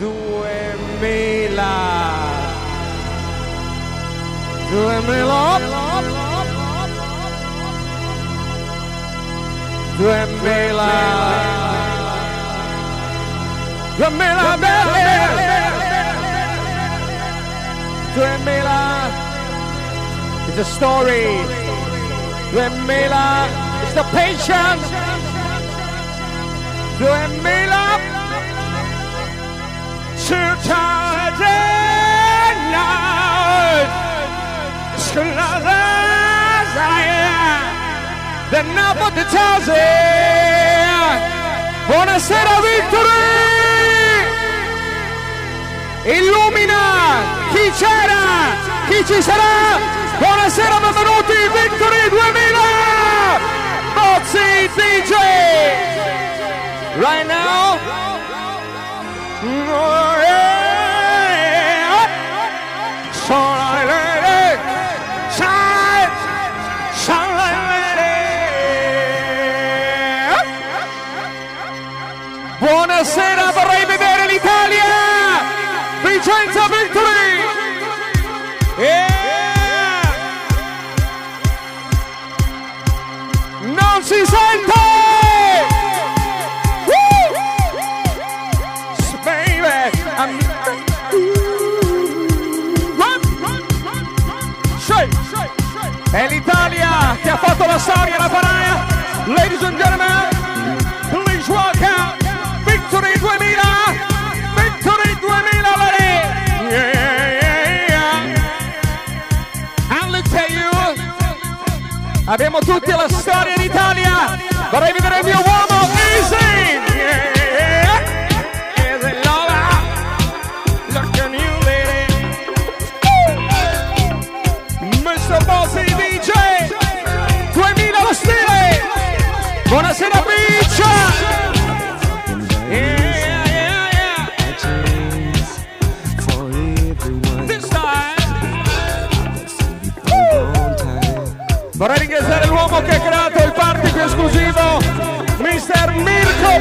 duemila. Duemila. Duemila. Duemila. Duemila. It's a story. Duemila. It's the patience. Duemila. Sometimes at night, it's close as I am, nobody tells it. Buonasera, Victory! Illumina chi c'era, chi ci sarà. Buonasera, benvenuti, Victory 2000! Bozzi DJ! Right now, more. che ha fatto la storia, la paraya. Ladies and gentlemen, please walk out Victory 2000, Victory 2000, lady. Yeah, yeah, yeah. And let's tell you, abbiamo tutti la storia d'Italia. Vorrei vedere il mio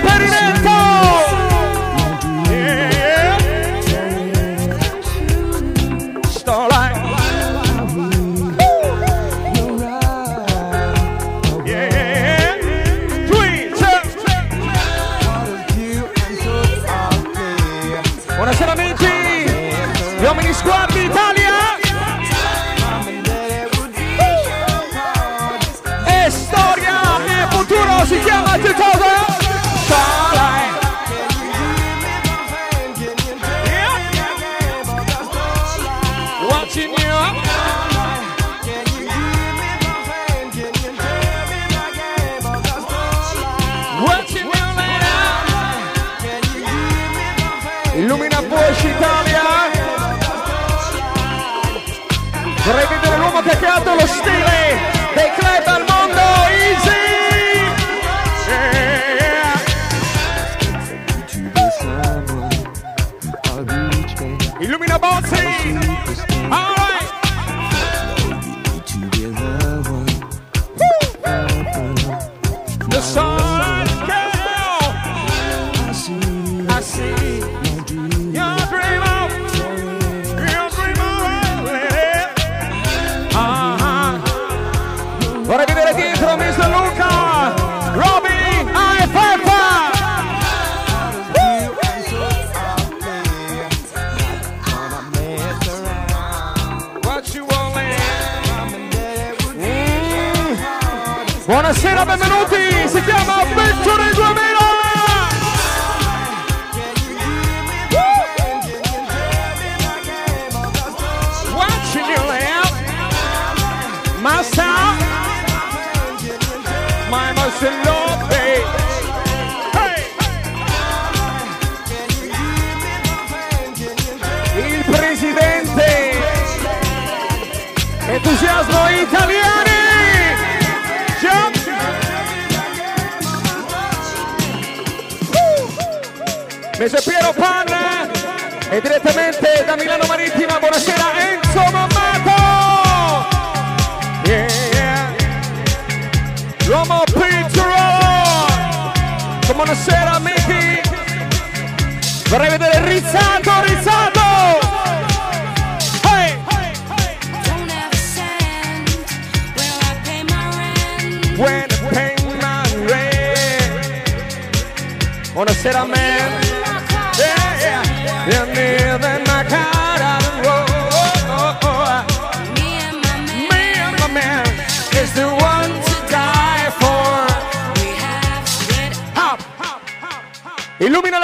Parine gonna.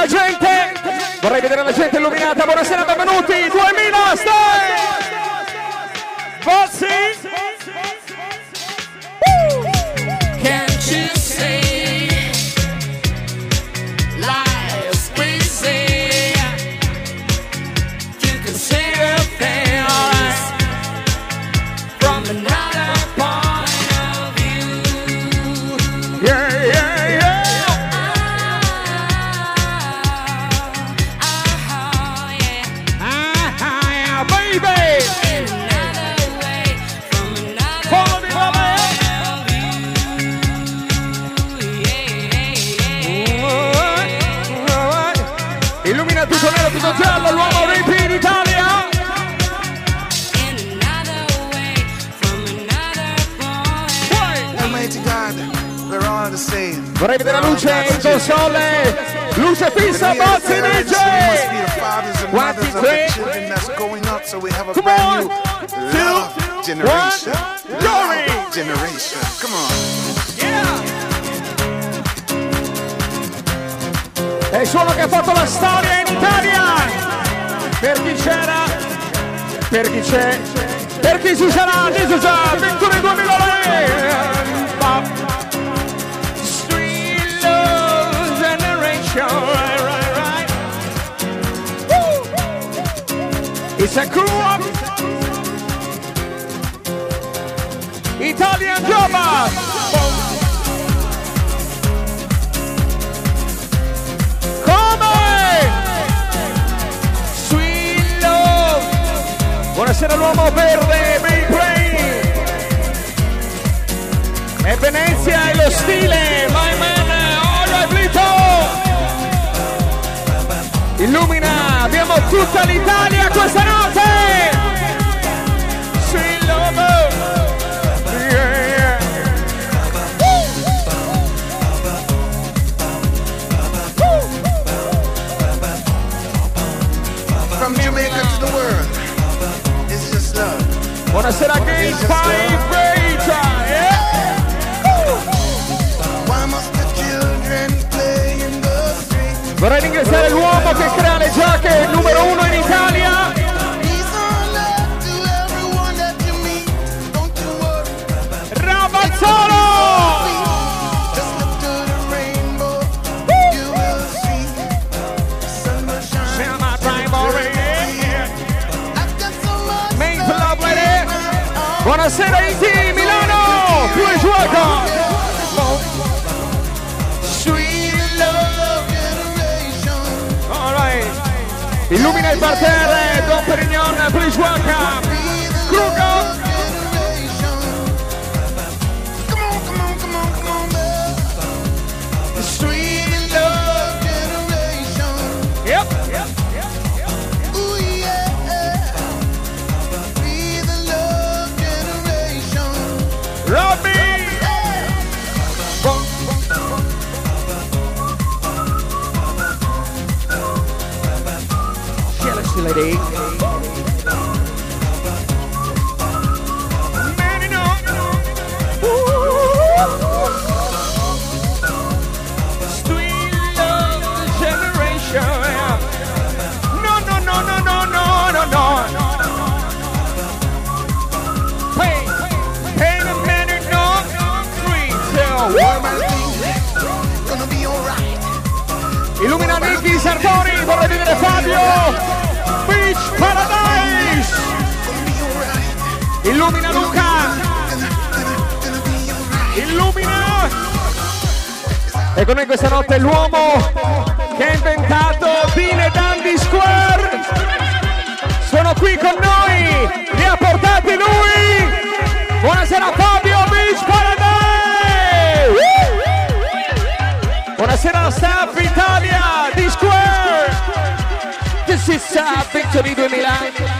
La gente. Vorrei vedere la gente illuminata. Buonasera, benvenuti. 2000, stai. Bozzi. Rave della luce, in console, luce fissa, Bozzi DJ! One, two, come on, two, generation, glory! Generation, come on! Yeah! È il suono che ha fatto la storia in Italia! Per chi c'era, per chi c'è, per chi ci sarà, ci sarà, 21 2009! Generation, right, right, right. Woo. It's a crew up. Italian Jobbers. Come? Sweet Love. Buonasera l'uomo verde, Big Brain. E Venezia è lo stile, Illumina, abbiamo tutta l'Italia questa notte. Sweet Love. Yeah, yeah. From Jamaica to the world, it's just love. Buonasera Game Vibrator, Vorrei ringraziare l'uomo che crea le giacche Illumina il parterre, Don Perignon, please welcome. Illumina Nicky Sartori, vorrei vedere Fabio. Illumina Luca. Illumina. E con noi questa notte l'uomo che ha inventato Dine Dandy Square. Sono qui con noi. Li ha portati lui. Buonasera Fabio Beach Paradise. Buonasera staff Italia di Square. This is Victory 2000.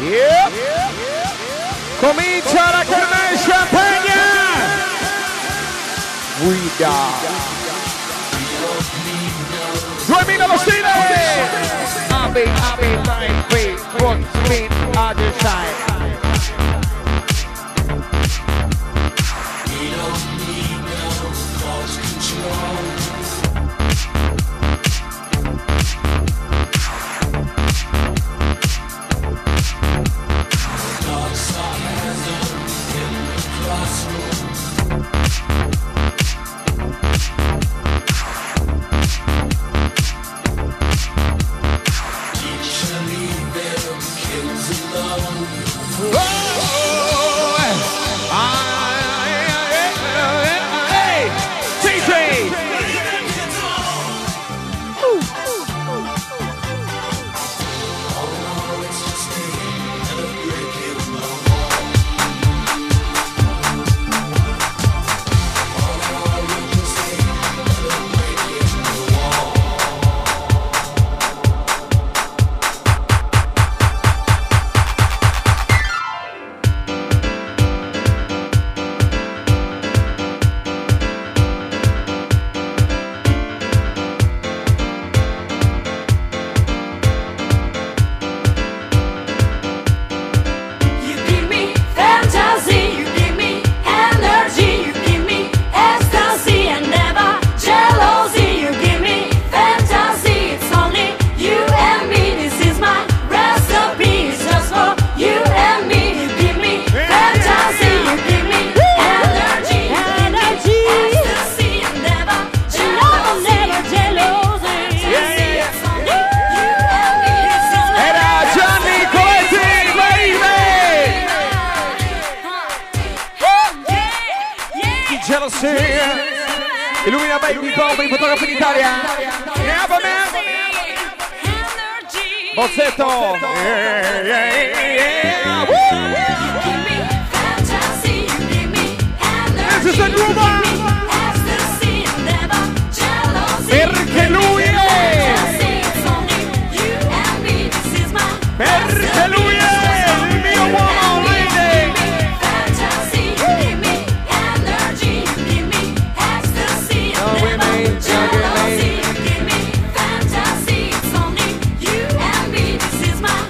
Yep. Comincia la Carmen Champagne. Guida. Duemila los Tigres. I've been, I've been, my faith, what's been other side.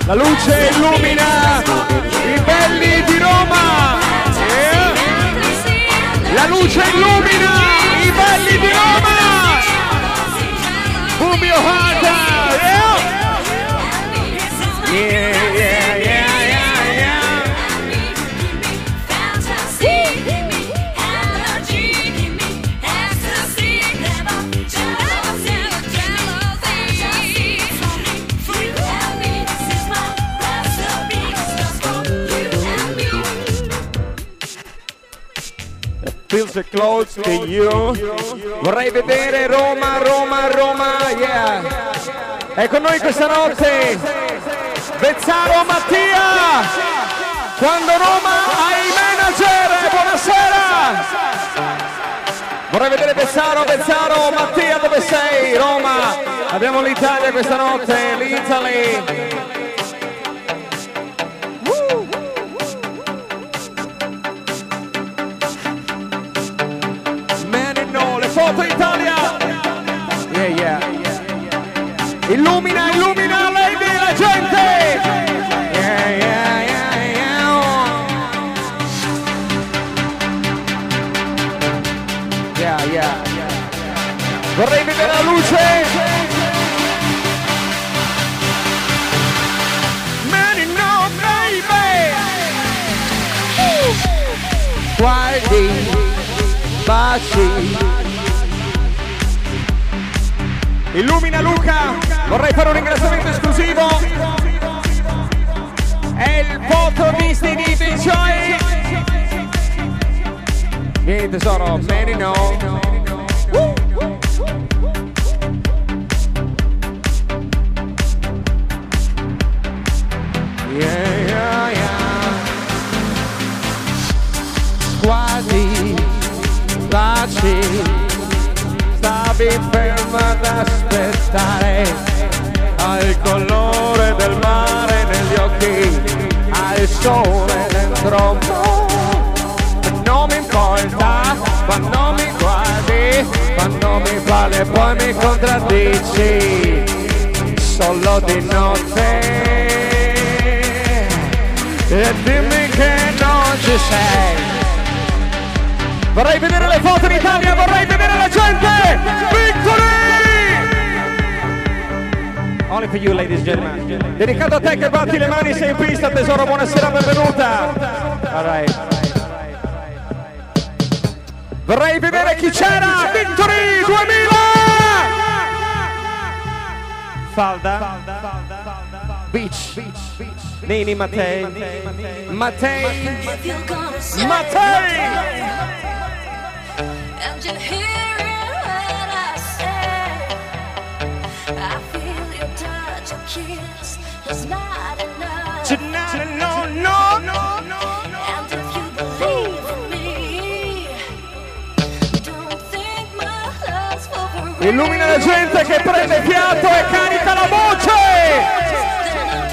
La luce illumina i belli di Roma. Yeah. La luce illumina i belli di Roma. Out. Yeah. Yeah, yeah, Feels so close to you. Vorrei vedere Roma, Roma, Roma, yeah. È con noi questa notte Vezzaro Mattia. Quando Roma ha i manager, buonasera. Vorrei vedere Vezzaro, Vezzaro, Mattia, dove sei? Roma. Abbiamo l'Italia questa notte, l'Italy. Illumina, illumina, lady, la gente. Yeah, yeah, yeah, yeah. Yeah, yeah. Vorrei vedere la luce. Baby. Guardi, baci. Illumina Luca, vorrei fare un ringraziamento esclusivo. È il foto di Stevie Joy. Vieni tesoro, many no. Yeah. Quasi, baci, stavi ferma ad aspettare. Hai il colore del mare negli occhi, hai il sole dentro. Non mi importa quando mi guardi, quando mi parli e poi mi contraddici. Solo di notte e dimmi che non ci sei. Vorrei vedere le foto in Italia, vorrei vedere la gente! Victory! Only for you, ladies and gentlemen. Dedicato a te che batti le mani, sei in pista, tesoro, buonasera, benvenuta. All right. Vorrei vedere chi c'era! Victory 2000! Falda, Beach, Nini Mattei, Mattei, Mattei! Tonight, no, no, no, no. And if you believe in me, don't think my love's for Illumina la gente che prende piatto e carica la voce.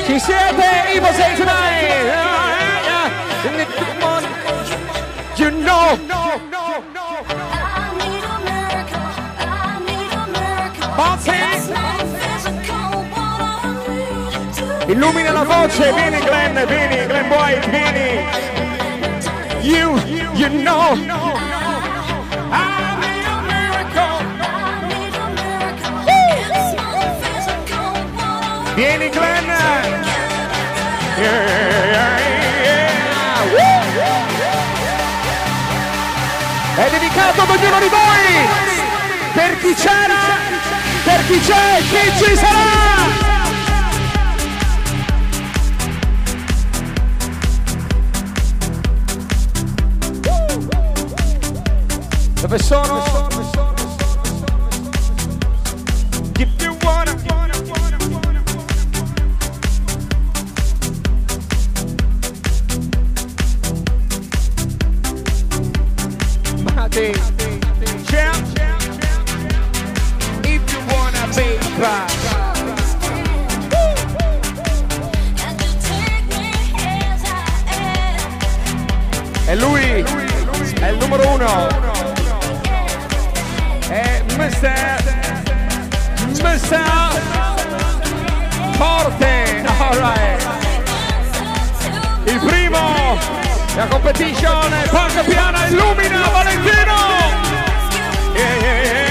Ci siete, Ivo Sentinai. Ah, eh, eh. You know. You know. Bounce Illumina la voce, vieni Glenn, vieni Glenn Boy, vieni. You, you know. Vieni Glenn. Yeah, yeah, yeah. È dedicato ad ognuno di voi. Per chi c'era, per chi c'è, chi ci sarà. dove sono. Give you Champ If you wanna be proud E lui. È il numero uno. forte right. il primo la competizione punk piana illumina Valentino yeah, yeah, yeah.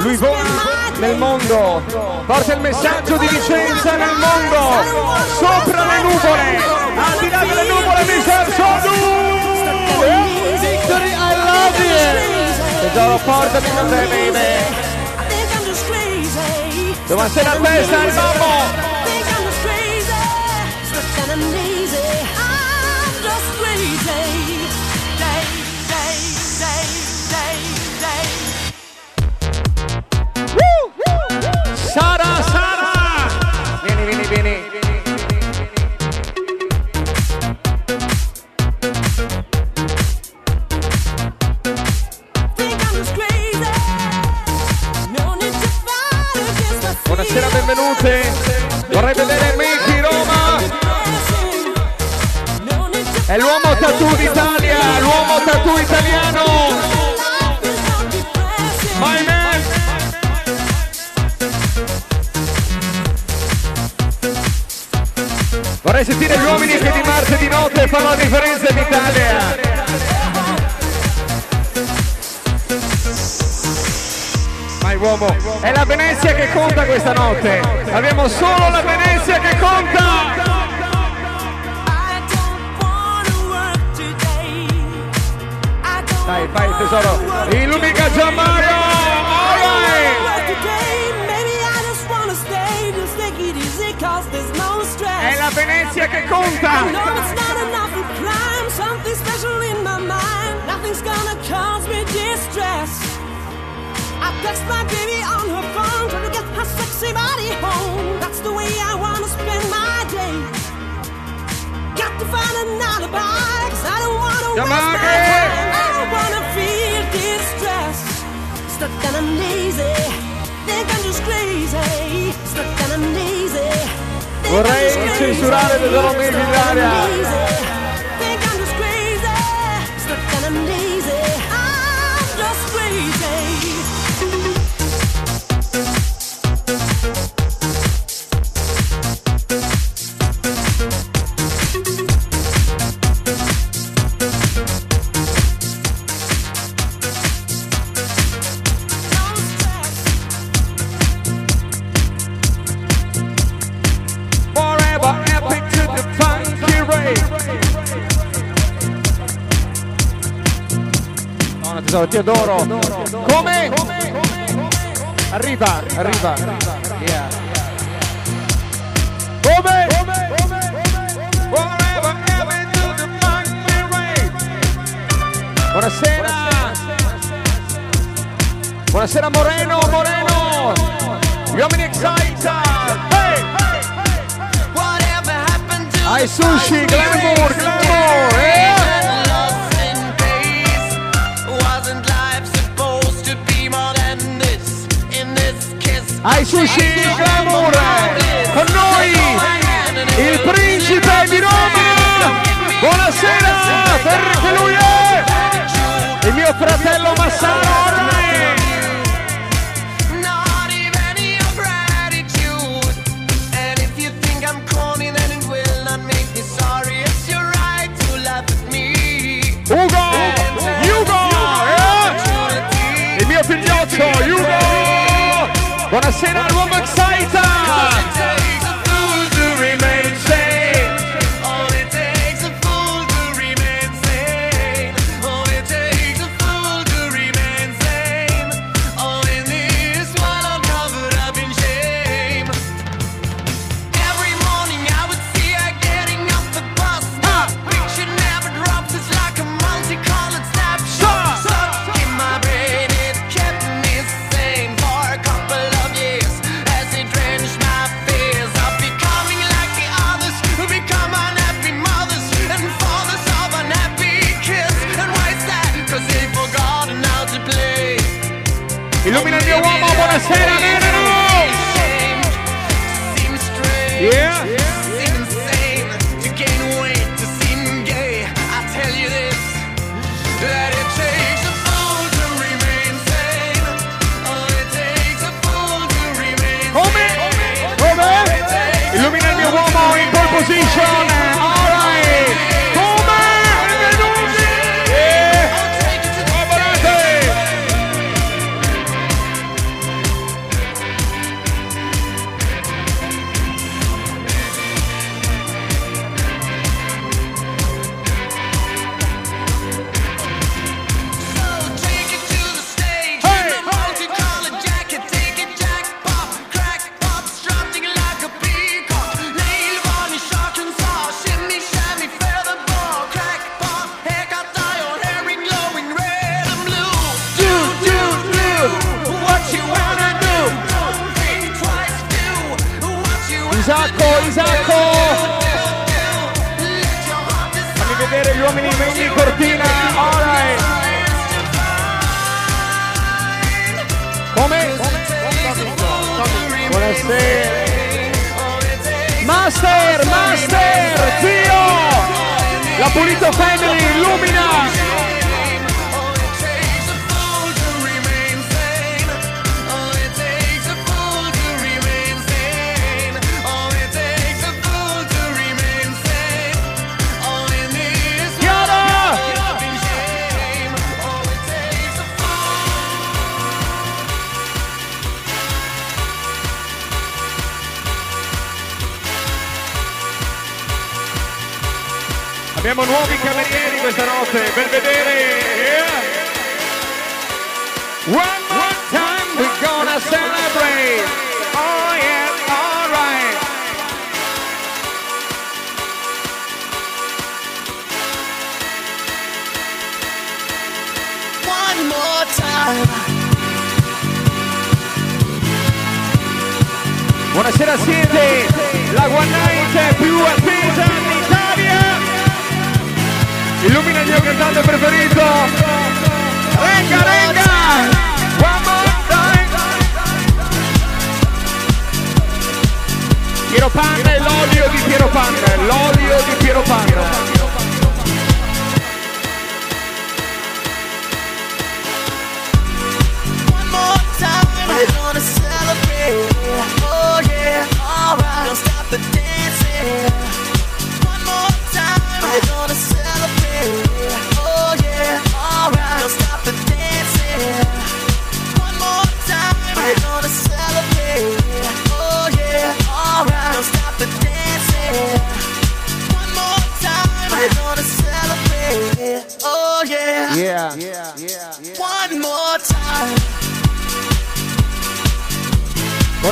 Lui vola nel mondo, porta il messaggio di licenza nel mondo, sopra le nuvole, al di là delle nuvole mi senso tu! Eh, Victory, I love you! Tesoro, portami con te, baby! I think I'm just crazy. Domattina a festa al mammo! Tattoo d'Italia, l'uomo tattoo italiano! My man! Vorrei sentire gli uomini che di martedì notte fanno la differenza in Italia! Uomo, è la Venezia che conta questa notte! Abbiamo solo la Venezia che conta! Cause there's no stress. È la Venezia che I conta! know it's not enough for crime, something special in my mind. Nothing's gonna cause me distress. I text my baby on her phone, try to get her sexy body home. That's the way I wanna spend my day. Got to find an alibi, cause I don't wanna Come waste on, my time. Wanna feel distress. Stuck and uneasy, think I'm just crazy. Stuck and think I'm Vorrei just crazy. censurare tesoro Mickey in Italia! Ti adoro. Come? Arriva, arriva. Yeah. Come? Buonasera. Buonasera Moreno, Moreno. Gli uomini excited. Ai sushi, glamour, glamour, raised ai sushi glamour con noi il principe di Roma. Buonasera perché lui è il mio fratello Massaro. Buonasera al buon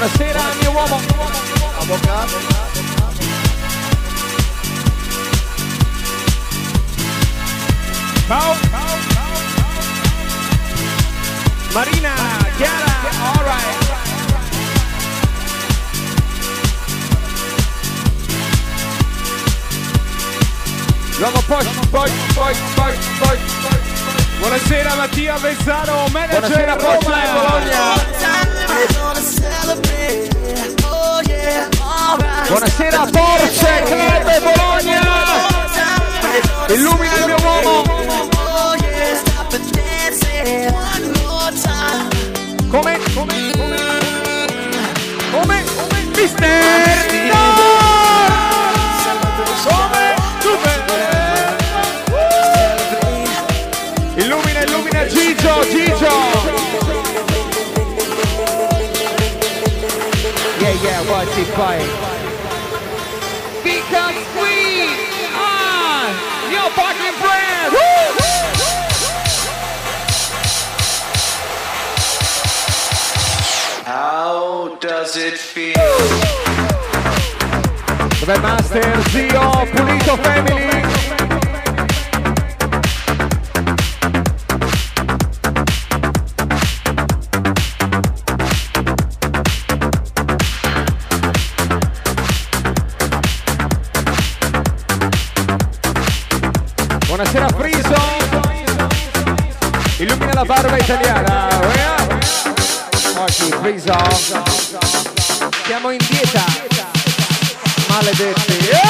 Buonasera mio uomo. Avvocato. Ciao. Marina, Chiara, all right. L'uomo poi, poi, poi, poi, poi. Buonasera Mattia Vezzano, manager Buonasera, Roma. Bologna. Porsche Club Bologna. Illumina il mio uomo. Come? Come? Come? Come? Mister! Come? Come? Illumina, illumina Gigio, Gigio! Yeah, yeah, what's it fight? Dov'è Master, Zio, Pulito Family? Buonasera Friso! Illumina la barba italiana! Oggi Friso! Siamo in dieta! Maledetti! Poi,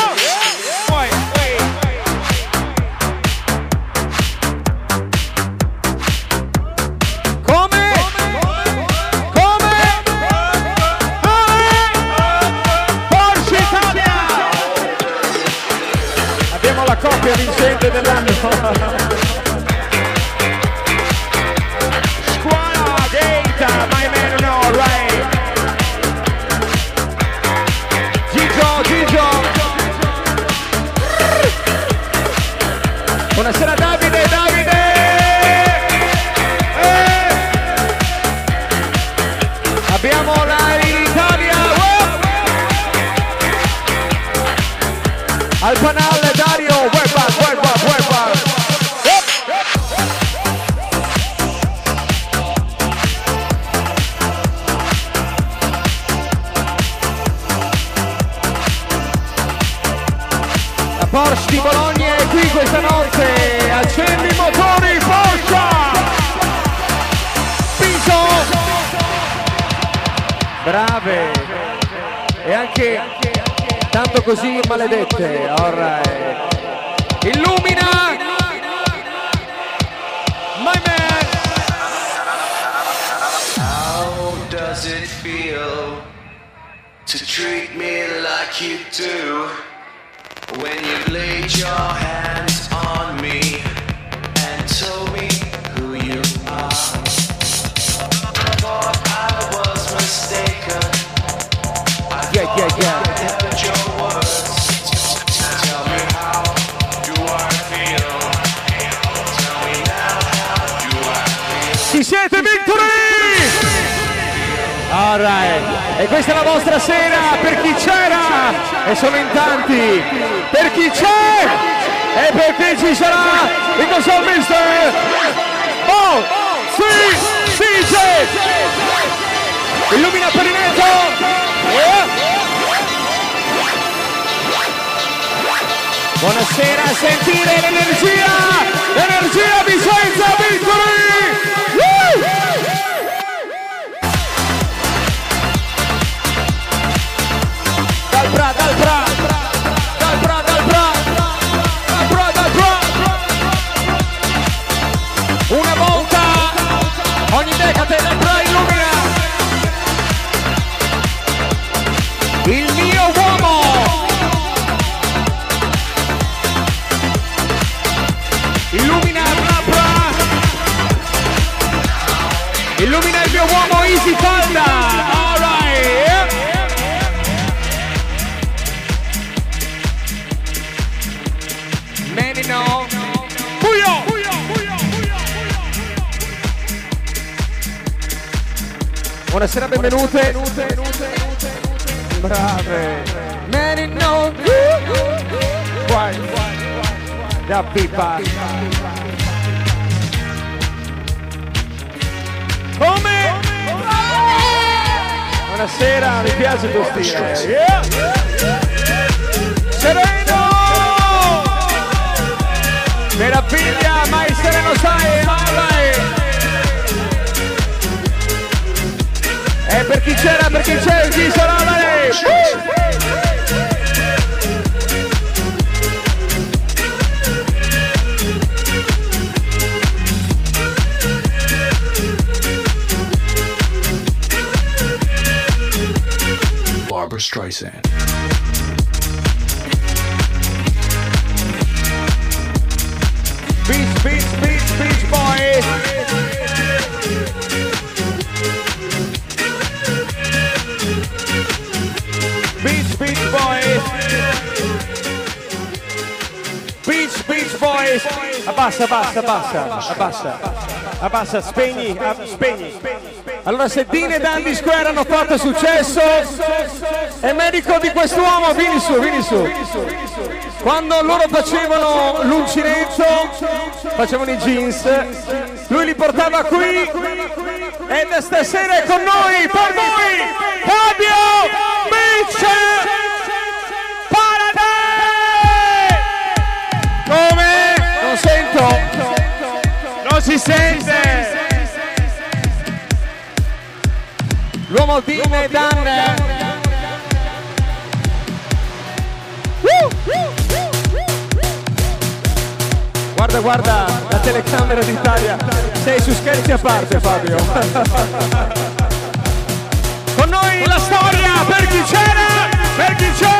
Illumina bra. Illumina il mio uomo Easy Calda. All right. Many know. Buio! Buonasera, benvenute. Brave. Many know. Da pipa. Come? Buonasera, mi piace tuo stile. Yeah. Sereno! Meraviglia, mai sereno sai, vai! E per chi c'era, per chi c'è, chi sarà lei? Barbara Streisand. Beach, beach, beach, beach boys. Beach, beach boys. Beach, beach boys. Abasa, abasa, abasa, abasa, abasa. abassa, spegni, spegni. Allora se Dean e Dandy Square hanno fatto successo, è medico di quest'uomo, vieni su, vieni su. Quando loro facevano l'uncinetto, facevano i jeans, lui li portava qui e stasera è con noi, per voi, Fabio Mitchell! Come? Non sento! Non si sente! l'uomo di Medan. Guarda, guarda la telecamera d'Italia. Sei su scherzi a parte, Fabio. Con noi la storia per chi c'era, per chi c'era.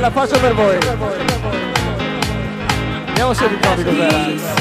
la faccio per voi. Vediamo se ricordi cos'era.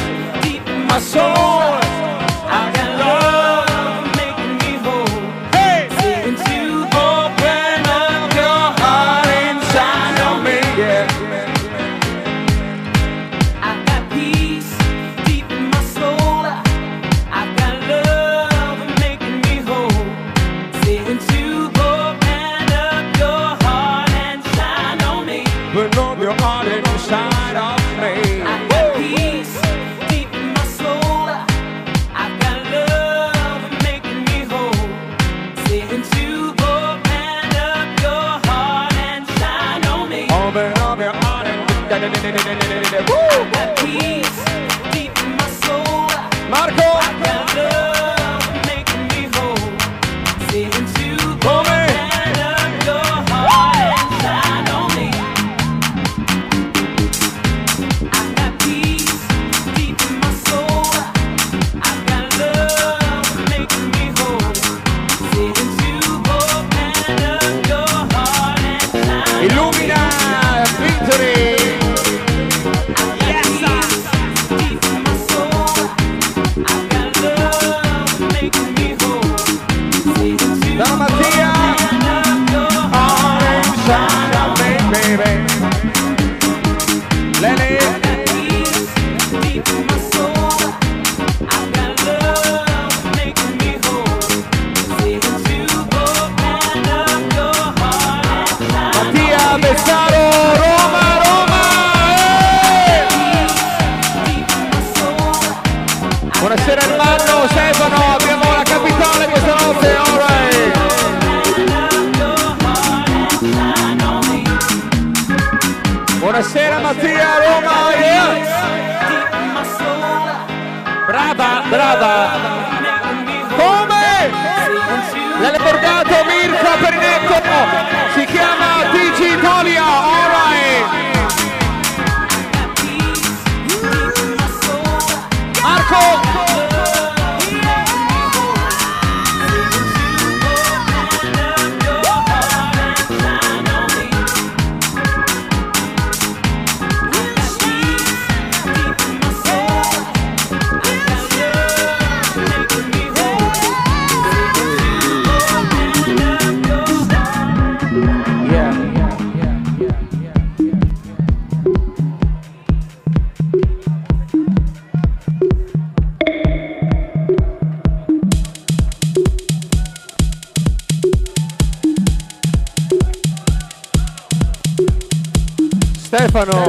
teléfono.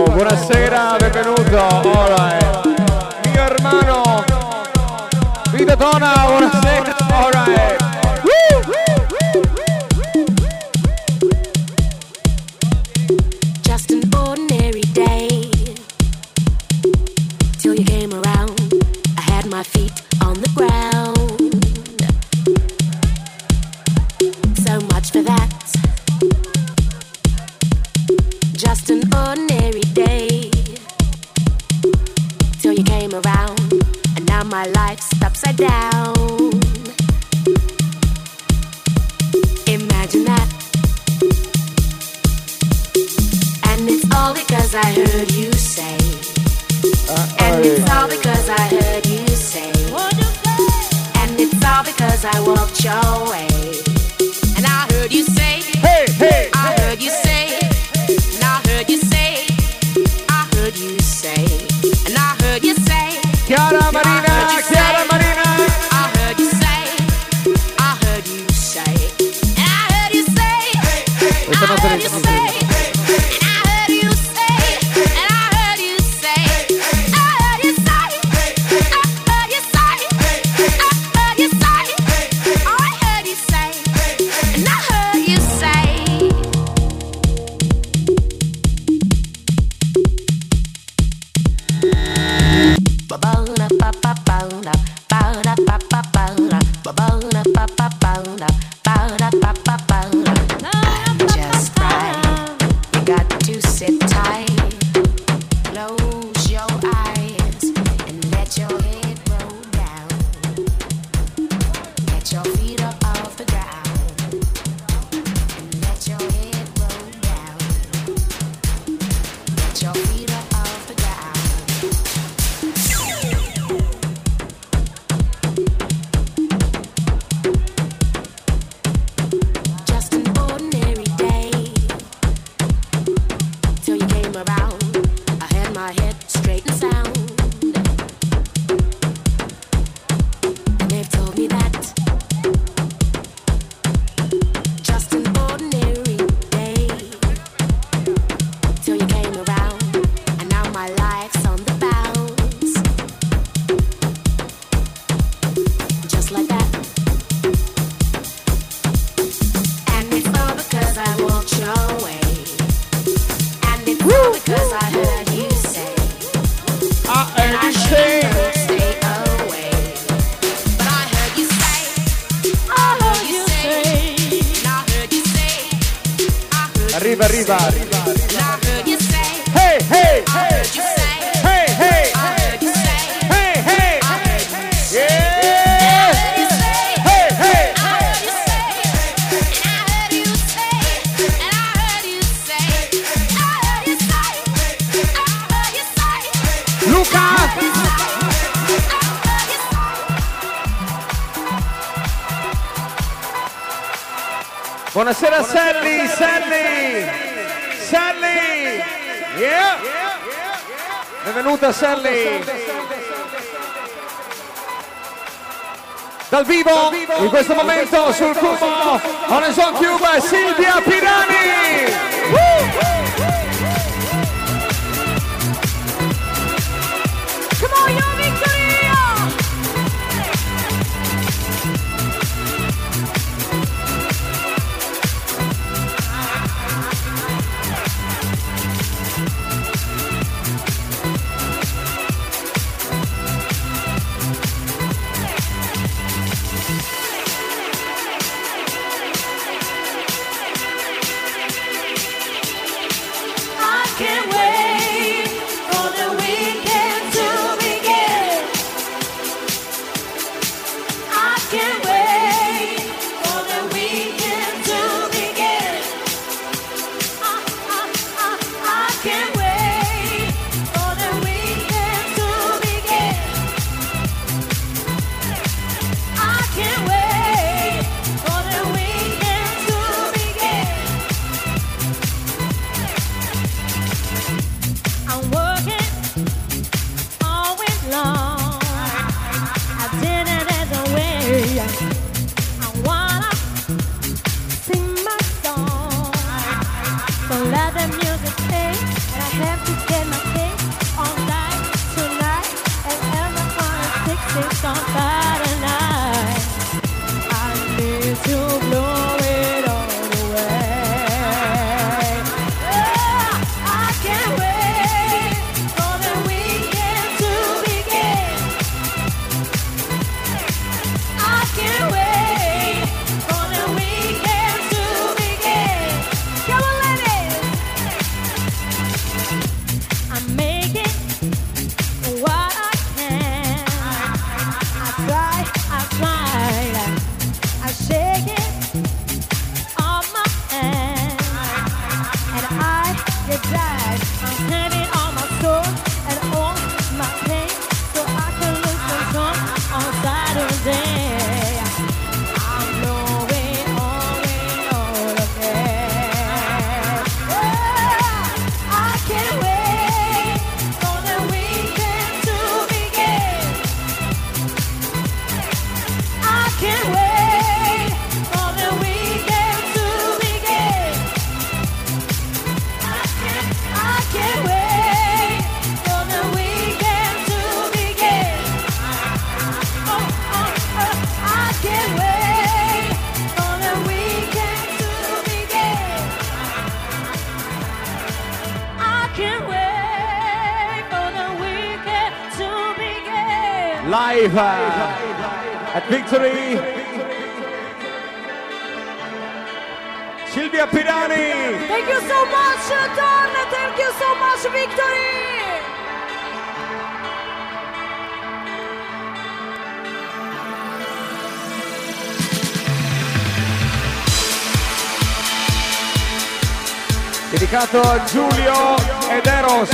dedicato a Giulio ed Eros.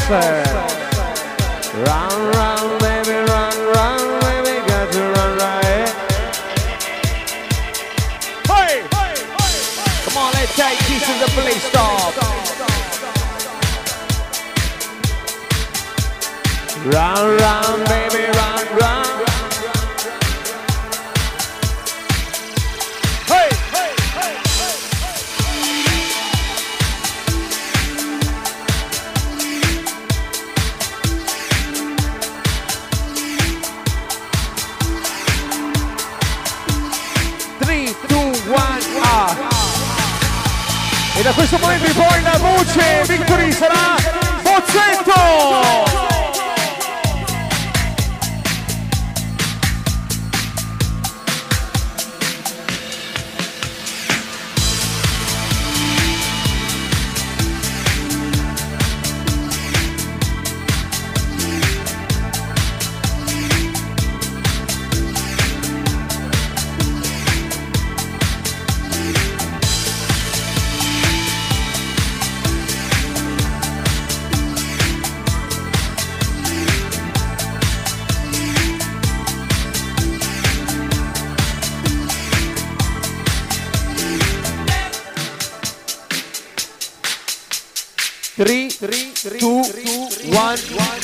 Run, run, baby, run, run, baby, got to run right. Eh? Hey! Come on, let's take this to the police stop. Run, run, baby, run, run. da questo momento in poi la voce Victory sarà Bozzetto! one.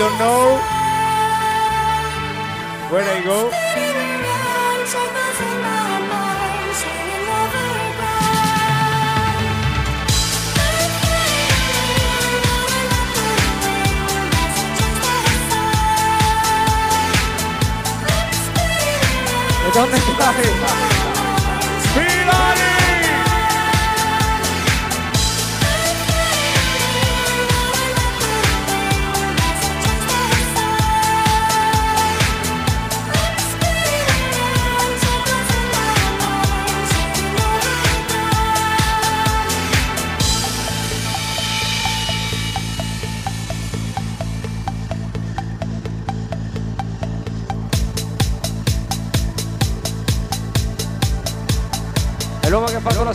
don't know where I go. ¿Dónde está?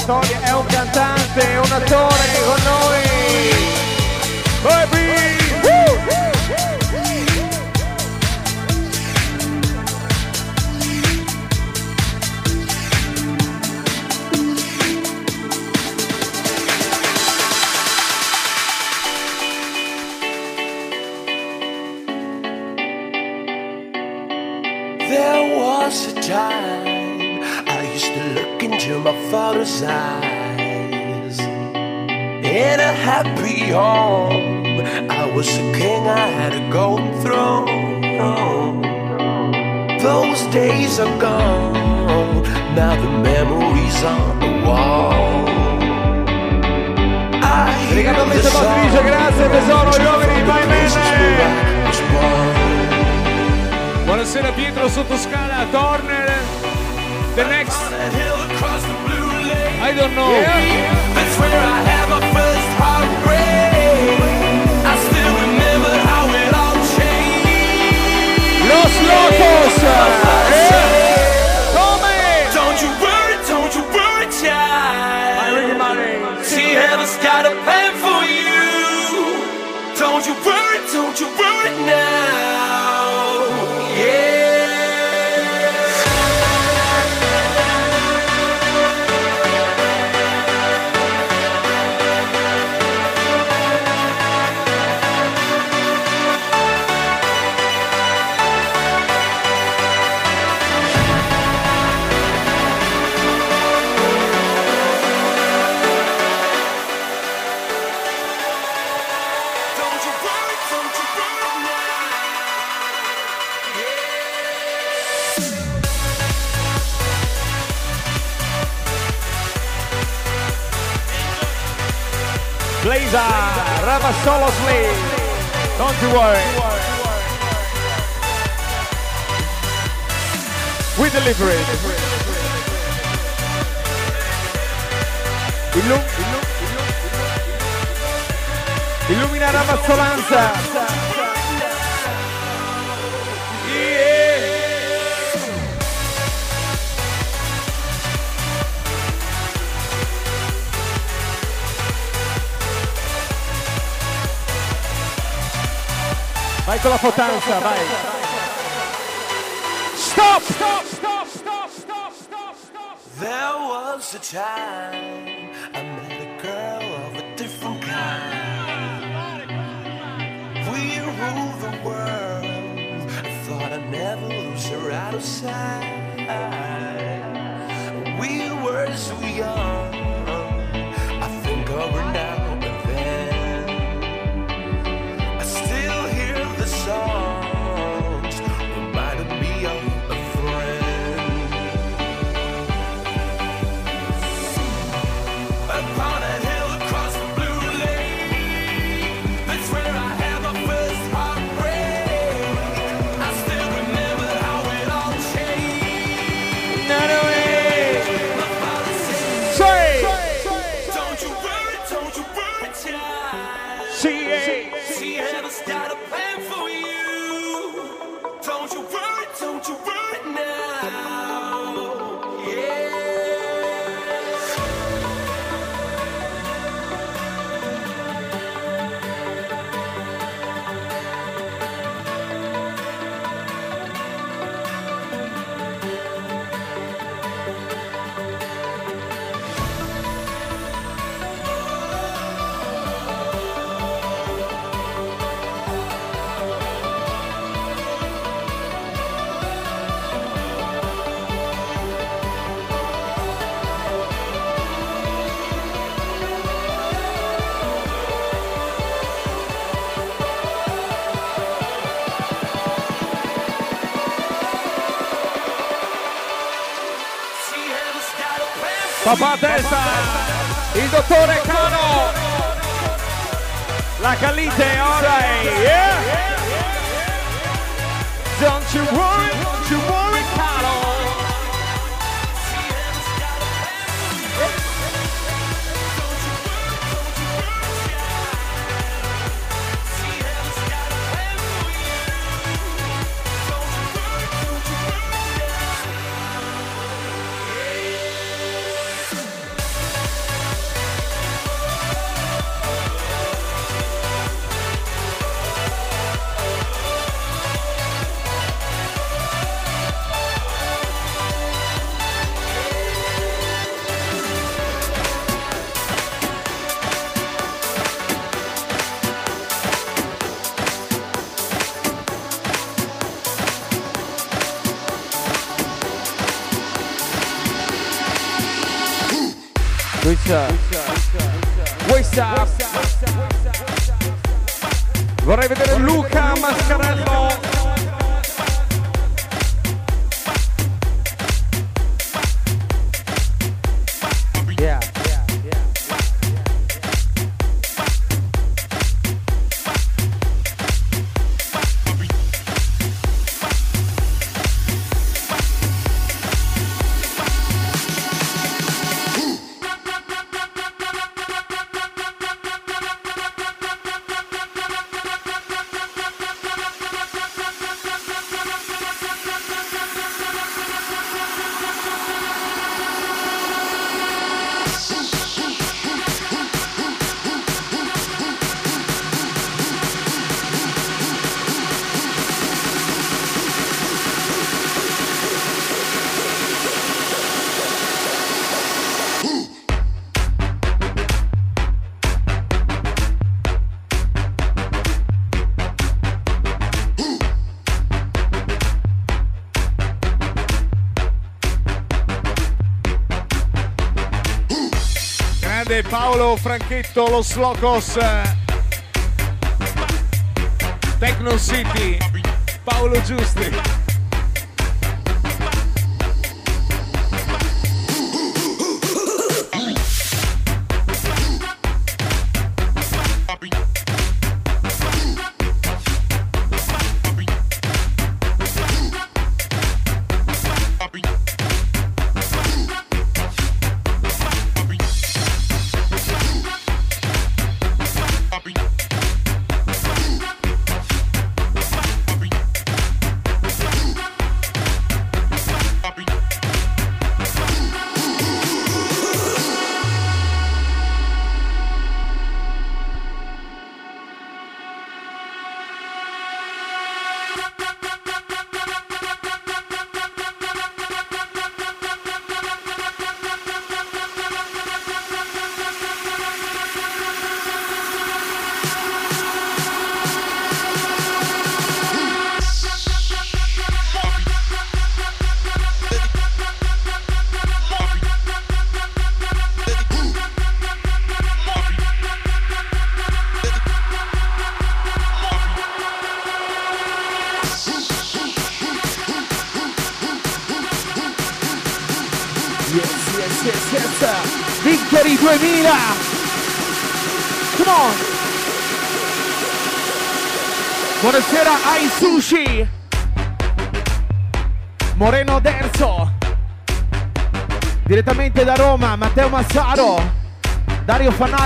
storia, è un cantante, un attore con noi. Blazer, Rava Solo Slave. Don't you worry. We deliver it. Illum- illum- illumina Ramazzolanza. Vai con la potenza, vai. Stop! Stop, stop, stop, stop, stop, stop. There was a time I met a girl of a different kind. We ruled the world. I thought I'd never lose her out of sight. We were so young. Papà Testa, il dottore Cano, la Calite, alright, yeah. Don't you worry, don't you worry, Cano. Questa. Vorrei vedere Luca Mascarello. Paolo Franchetto, lo Slocos. Techno City. Paolo Giusti.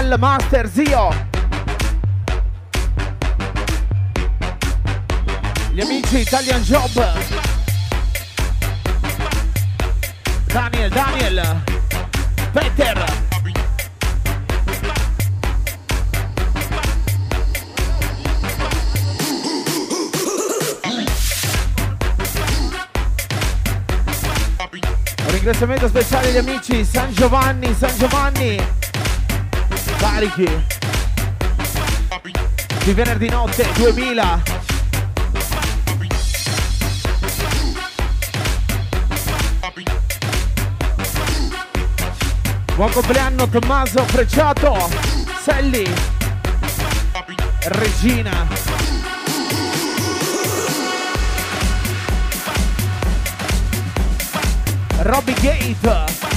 Fanal, Master Zio. Gli amici Italian Job. Daniel, Daniel. Peter. Ringraziamento speciale agli amici San Giovanni, San Giovanni. Carichi. Di venerdì notte 2000. Buon compleanno Tommaso Frecciato, Selli, Regina. Robbie Gate.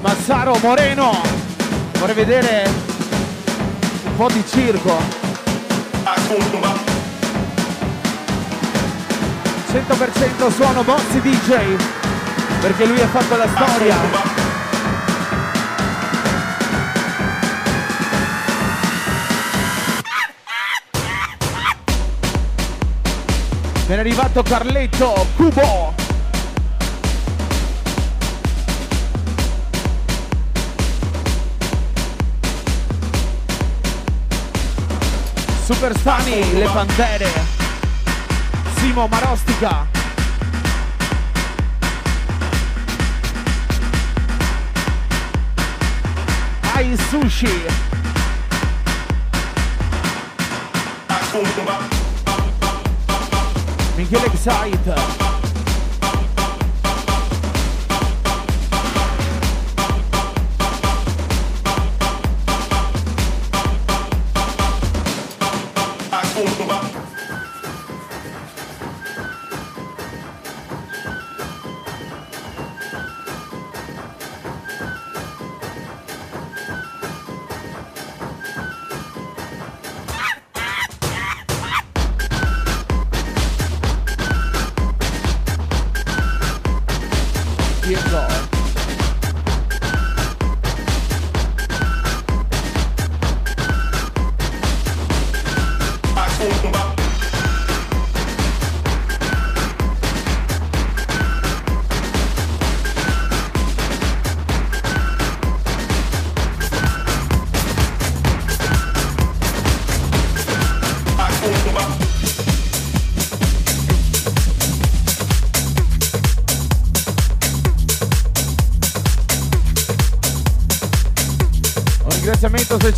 Massaro Moreno. Vorrei vedere un po' di circo. 100% suono Bozzi DJ. Perché lui ha fatto la storia. È arrivato Carletto Cubo. Superstani, le Pantere. Simo Marostica. Ai Sushi. Michele Excite.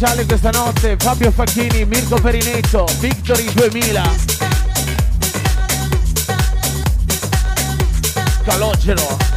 Speciale questa notte Fabio Facchini, Mirko Perinetto, Victory 2000. Calogero.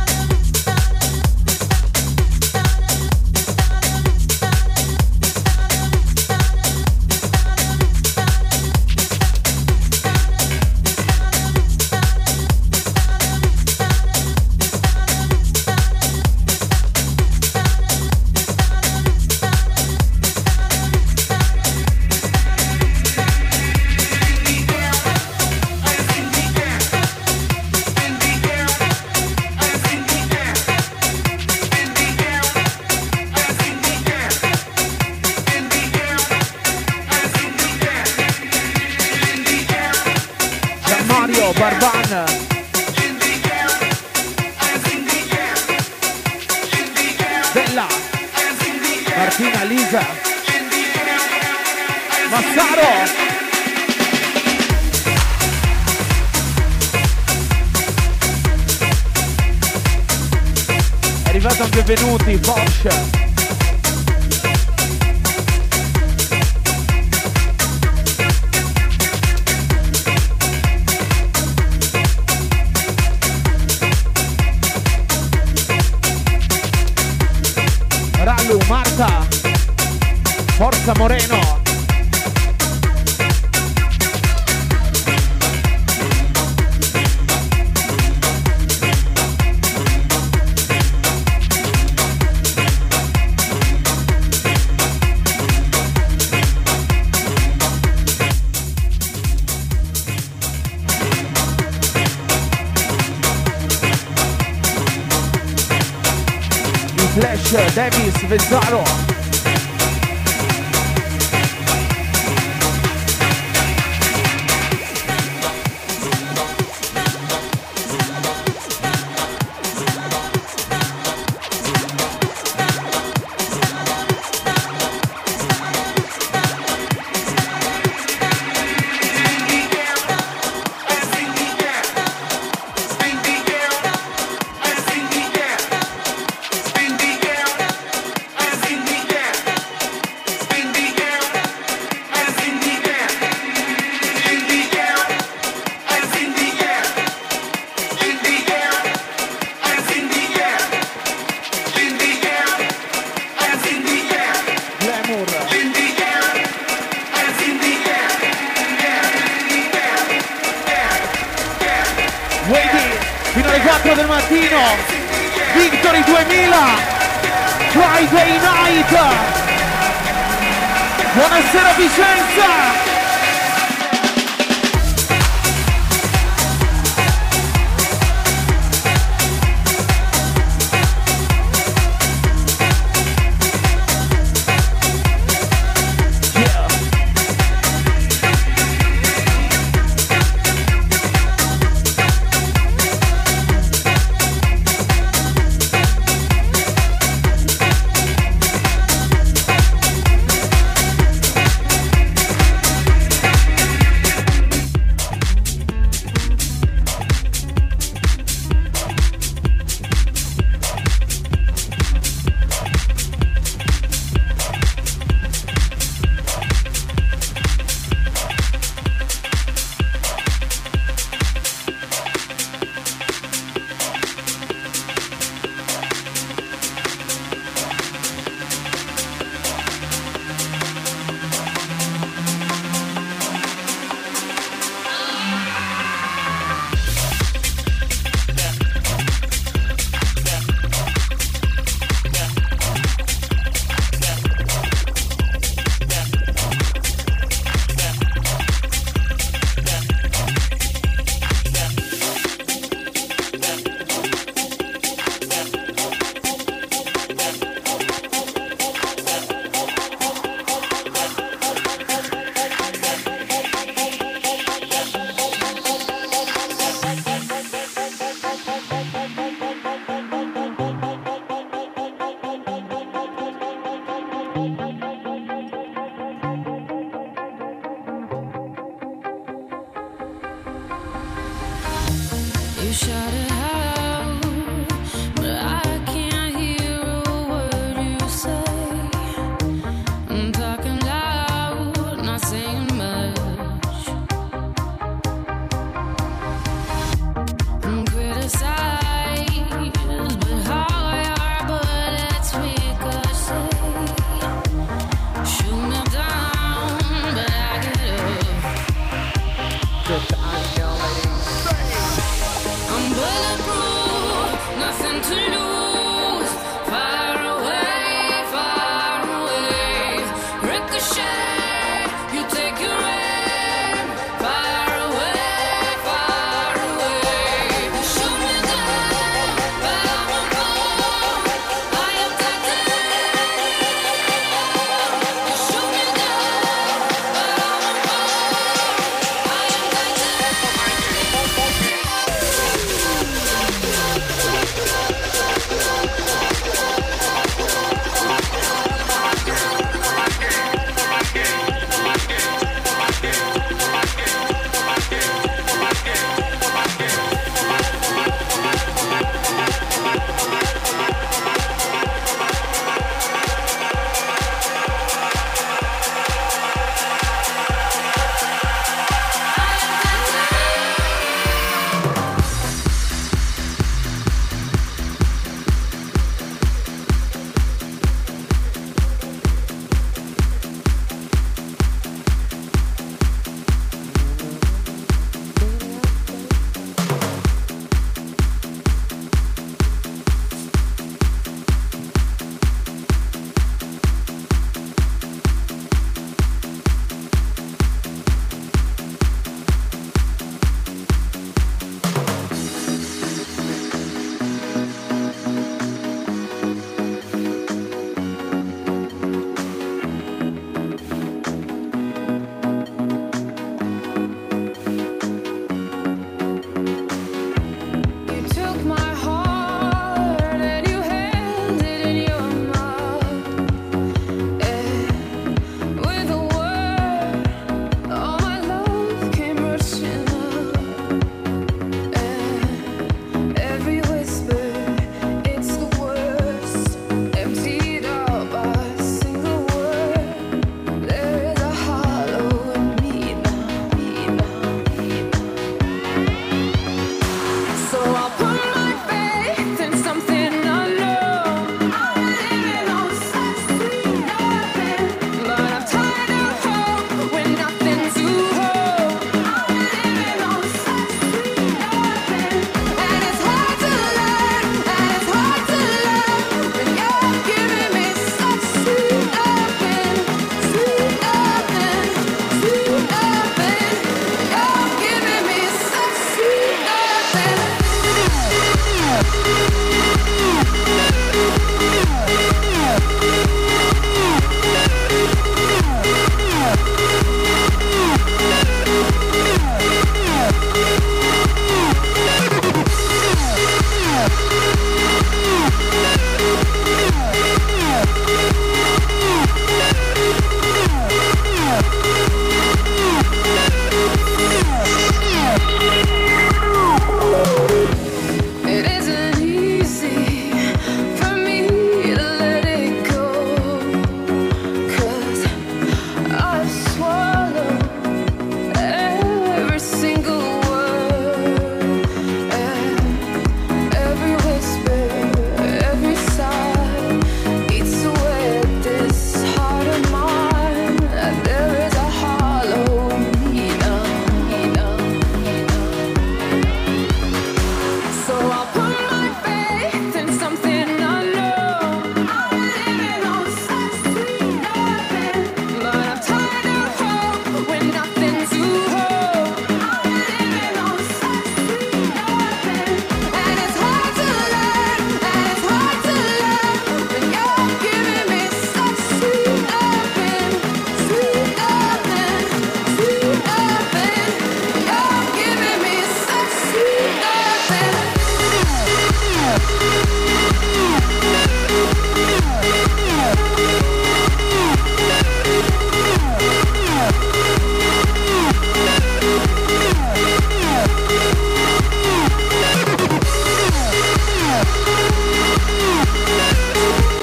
is up.